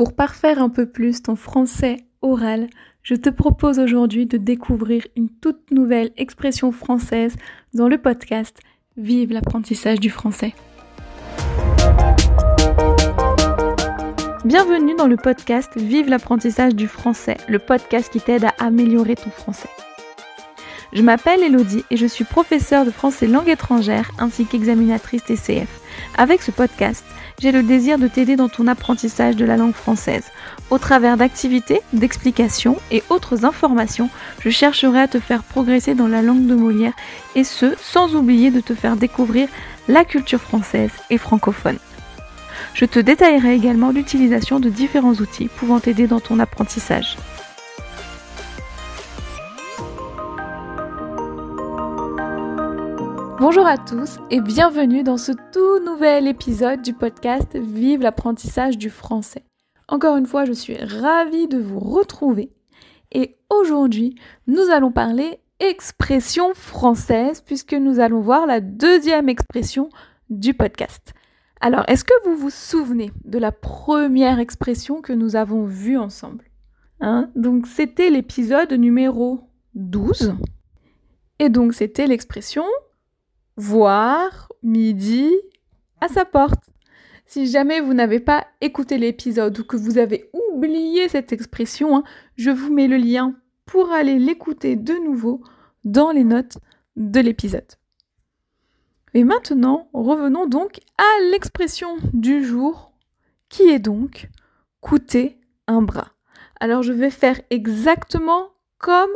Pour parfaire un peu plus ton français oral, je te propose aujourd'hui de découvrir une toute nouvelle expression française dans le podcast Vive l'apprentissage du français. Bienvenue dans le podcast Vive l'apprentissage du français, le podcast qui t'aide à améliorer ton français. Je m'appelle Elodie et je suis professeure de français langue étrangère ainsi qu'examinatrice TCF. Avec ce podcast, j'ai le désir de t'aider dans ton apprentissage de la langue française. Au travers d'activités, d'explications et autres informations, je chercherai à te faire progresser dans la langue de Molière et ce, sans oublier de te faire découvrir la culture française et francophone. Je te détaillerai également l'utilisation de différents outils pouvant t'aider dans ton apprentissage. Bonjour à tous et bienvenue dans ce tout nouvel épisode du podcast Vive l'apprentissage du français. Encore une fois, je suis ravie de vous retrouver et aujourd'hui, nous allons parler expression française puisque nous allons voir la deuxième expression du podcast. Alors, est-ce que vous vous souvenez de la première expression que nous avons vue ensemble? Hein? Donc, c'était l'épisode numéro 12. Et donc, c'était l'expression voir midi à sa porte. Si jamais vous n'avez pas écouté l'épisode ou que vous avez oublié cette expression, hein, je vous mets le lien pour aller l'écouter de nouveau dans les notes de l'épisode. Et maintenant, revenons donc à l'expression du jour qui est donc coûter un bras. Alors je vais faire exactement comme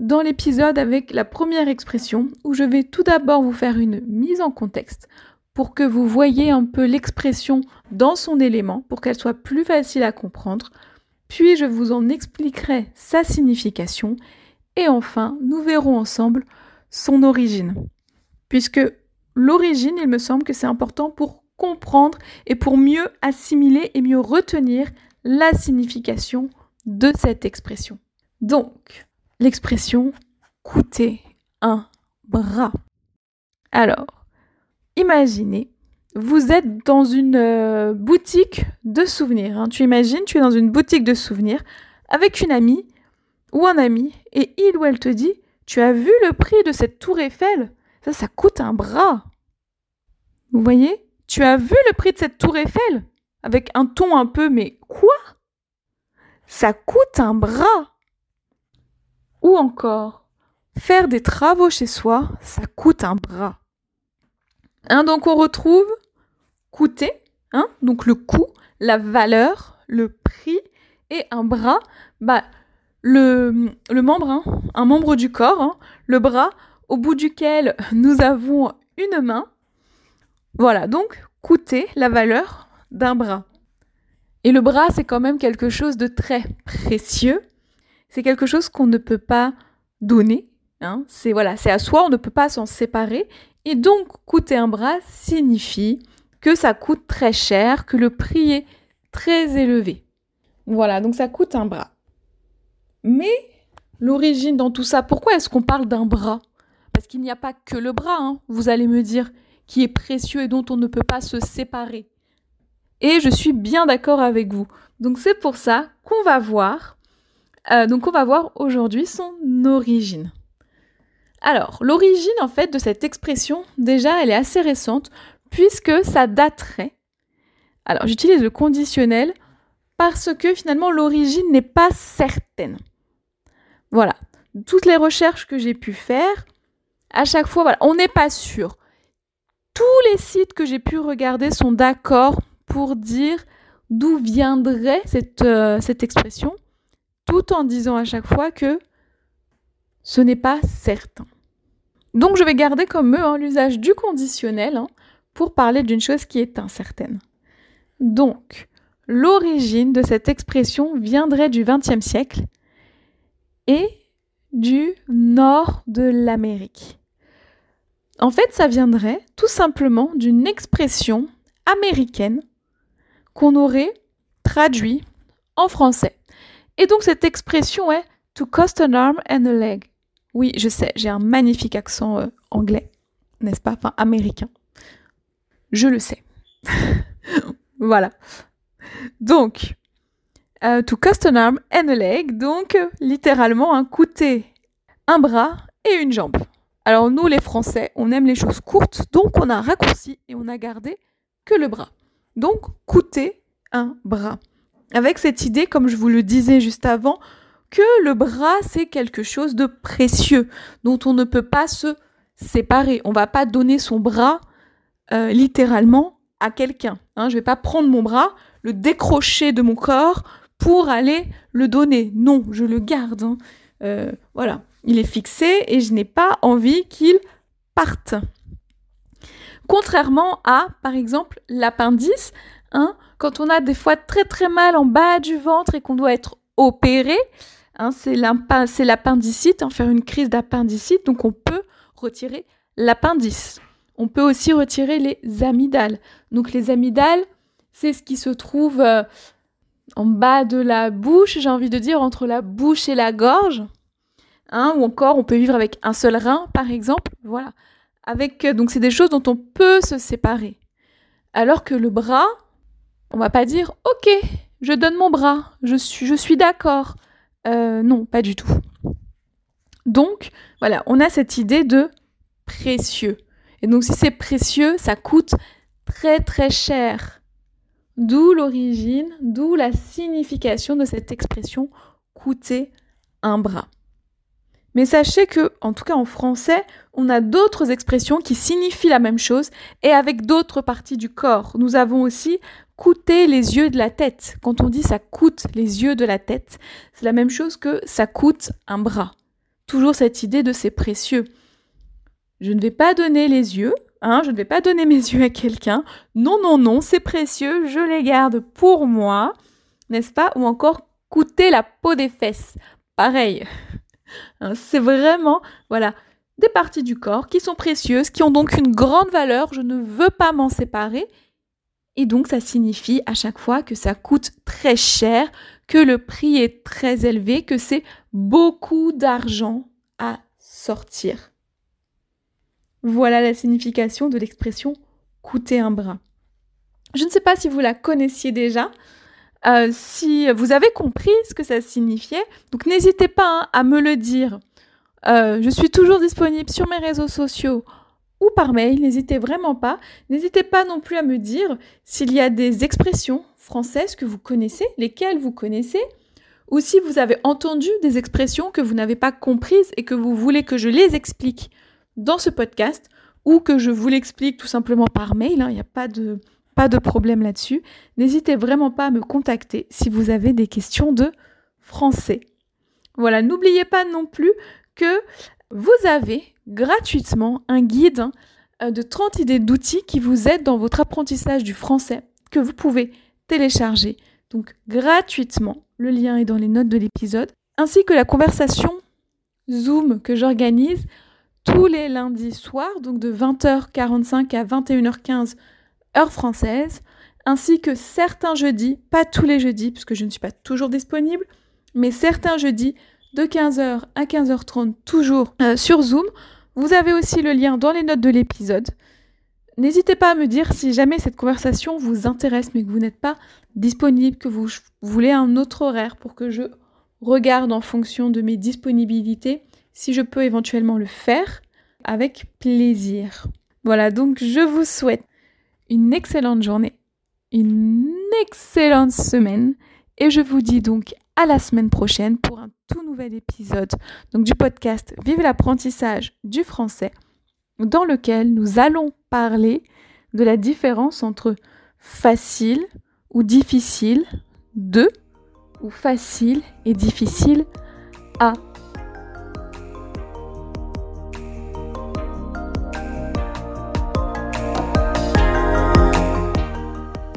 dans l'épisode avec la première expression où je vais tout d'abord vous faire une mise en contexte pour que vous voyez un peu l'expression dans son élément pour qu'elle soit plus facile à comprendre. Puis je vous en expliquerai sa signification et enfin nous verrons ensemble son origine. Puisque l'origine, il me semble que c'est important pour comprendre et pour mieux assimiler et mieux retenir la signification de cette expression. Donc, l'expression coûter un bras. Alors, imaginez, vous êtes dans une euh, boutique de souvenirs. Hein. Tu imagines, tu es dans une boutique de souvenirs avec une amie ou un ami et il ou elle te dit, tu as vu le prix de cette tour Eiffel? Ça, ça coûte un bras. Vous voyez Tu as vu le prix de cette tour Eiffel? Avec un ton un peu, mais quoi? Ça coûte un bras. Ou encore, faire des travaux chez soi, ça coûte un bras. Hein, donc on retrouve coûter, hein, donc le coût, la valeur, le prix et un bras, bah, le, membre, hein, un membre du corps, le bras au bout duquel nous avons une main. Voilà, donc coûter la valeur d'un bras. Et le bras, c'est quand même quelque chose de très précieux c'est quelque chose qu'on ne peut pas donner. Hein. C'est voilà, c'est à soi, on ne peut pas s'en séparer. Et donc, coûter un bras signifie que ça coûte très cher, que le prix est très élevé. Voilà, donc ça coûte un bras. Mais l'origine dans tout ça, pourquoi est-ce qu'on parle d'un bras? Parce qu'il n'y a pas que le bras, hein, vous allez me dire, qui est précieux et dont on ne peut pas se séparer. Et je suis bien d'accord avec vous. Donc c'est pour ça qu'on va voir euh, donc on va voir aujourd'hui son origine. Alors, l'origine en fait de cette expression, déjà, elle est assez récente puisque ça daterait. Alors, j'utilise le conditionnel parce que finalement l'origine n'est pas certaine. Voilà, toutes les recherches que j'ai pu faire, à chaque fois, on n'est pas sûr. Tous les sites que j'ai pu regarder sont d'accord pour dire d'où viendrait cette, euh, cette expression tout en disant à chaque fois que ce n'est pas certain. Donc je vais garder comme eux hein, l'usage du conditionnel hein, pour parler d'une chose qui est incertaine. Donc, l'origine de cette expression viendrait du XXe siècle et du nord de l'Amérique. En fait, ça viendrait tout simplement d'une expression américaine qu'on aurait traduit en français. Et donc cette expression est to cost an arm and a leg. Oui, je sais, j'ai un magnifique accent euh, anglais, n'est-ce pas? Enfin, américain. Je le sais. voilà. Donc, Euh, to cut an arm and a leg, donc littéralement coûter un bras et une jambe. Alors nous les Français, on aime les choses courtes, donc on a raccourci et on a gardé que le bras. Donc coûter un bras. Avec cette idée, comme je vous le disais juste avant, que le bras c'est quelque chose de précieux dont on ne peut pas se séparer. On va pas donner son bras euh, littéralement à quelqu'un. Hein. Je vais pas prendre mon bras, le décrocher de mon corps pour aller le donner. Non, je le garde. Hein. Euh, voilà, il est fixé et je n'ai pas envie qu'il parte. Contrairement à, par exemple, l'appendice, hein, quand on a des fois très très mal en bas du ventre et qu'on doit être opéré, hein, c'est l'appendicite, hein, faire une crise d'appendicite, donc on peut retirer l'appendice. On peut aussi retirer les amygdales. Donc les amygdales, c'est ce qui se trouve euh, en bas de la bouche, j'ai envie de dire, entre la bouche et la gorge. Hein, ou encore, on peut vivre avec un seul rein, par exemple. Voilà. Euh, donc, c'est des choses dont on peut se séparer. Alors que le bras, on va pas dire, ok, je donne mon bras, je suis, d'accord. Euh, non, pas du tout. Donc, voilà, on a cette idée de précieux. Et donc, si c'est précieux, ça coûte très très cher. D'où l'origine, d'où la signification de cette expression coûter un bras. Mais sachez que, en tout cas en français, on a d'autres expressions qui signifient la même chose et avec d'autres parties du corps. Nous avons aussi coûter les yeux de la tête. Quand on dit ça coûte les yeux de la tête, c'est la même chose que ça coûte un bras. Toujours cette idée de c'est précieux. Je ne vais pas donner les yeux, hein, je ne vais pas donner mes yeux à quelqu'un. Non, non, non, c'est précieux, je les garde pour moi, n'est-ce pas? Ou encore coûter la peau des fesses. Pareil. Hein, c'est vraiment, voilà, des parties du corps qui sont précieuses, qui ont donc une grande valeur, je ne veux pas m'en séparer. Et donc ça signifie à chaque fois que ça coûte très cher, que le prix est très élevé, que c'est beaucoup d'argent à sortir. Voilà la signification de l'expression coûter un bras. Je ne sais pas si vous la connaissiez déjà, euh, si vous avez compris ce que ça signifiait, donc n'hésitez pas hein, à me le dire. Euh, je suis toujours disponible sur mes réseaux sociaux ou par mail, n'hésitez vraiment pas. N'hésitez pas non plus à me dire s'il y a des expressions françaises que vous connaissez, lesquelles vous connaissez, ou si vous avez entendu des expressions que vous n'avez pas comprises et que vous voulez que je les explique dans ce podcast ou que je vous l'explique tout simplement par mail, hein, il n'y a pas de, pas de problème là-dessus. N'hésitez vraiment pas à me contacter si vous avez des questions de français. Voilà, n'oubliez pas non plus que vous avez gratuitement un guide euh, de 30 idées d'outils qui vous aident dans votre apprentissage du français que vous pouvez télécharger donc gratuitement. Le lien est dans les notes de l'épisode, ainsi que la conversation Zoom que j'organise tous les lundis soirs, donc de 20h45 à 21h15 heure française, ainsi que certains jeudis, pas tous les jeudis, puisque je ne suis pas toujours disponible, mais certains jeudis de 15h à 15h30, toujours euh, sur Zoom. Vous avez aussi le lien dans les notes de l'épisode. N'hésitez pas à me dire si jamais cette conversation vous intéresse mais que vous n'êtes pas disponible, que vous voulez un autre horaire pour que je regarde en fonction de mes disponibilités si je peux éventuellement le faire avec plaisir. Voilà, donc je vous souhaite une excellente journée, une excellente semaine et je vous dis donc à la semaine prochaine pour un tout nouvel épisode donc du podcast Vive l'apprentissage du français dans lequel nous allons parler de la différence entre facile ou difficile de ou facile et difficile à.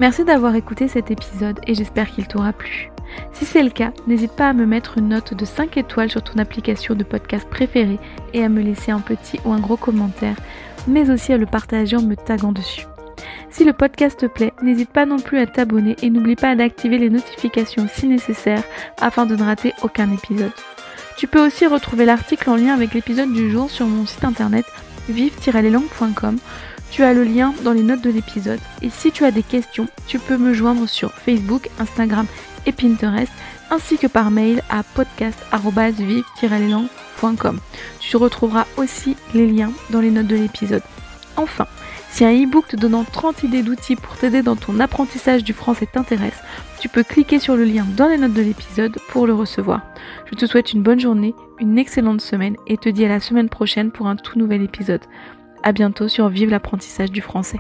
Merci d'avoir écouté cet épisode et j'espère qu'il t'aura plu. Si c'est le cas, n'hésite pas à me mettre une note de 5 étoiles sur ton application de podcast préférée et à me laisser un petit ou un gros commentaire, mais aussi à le partager en me taguant dessus. Si le podcast te plaît, n'hésite pas non plus à t'abonner et n'oublie pas d'activer les notifications si nécessaire afin de ne rater aucun épisode. Tu peux aussi retrouver l'article en lien avec l'épisode du jour sur mon site internet vive-leslangues.com tu as le lien dans les notes de l'épisode. Et si tu as des questions, tu peux me joindre sur Facebook, Instagram et Pinterest, ainsi que par mail à podcast-vive-l'élan.com. Tu retrouveras aussi les liens dans les notes de l'épisode. Enfin, si un e-book te donnant 30 idées d'outils pour t'aider dans ton apprentissage du français t'intéresse, tu peux cliquer sur le lien dans les notes de l'épisode pour le recevoir. Je te souhaite une bonne journée, une excellente semaine et te dis à la semaine prochaine pour un tout nouvel épisode. A bientôt sur Vive l'apprentissage du français.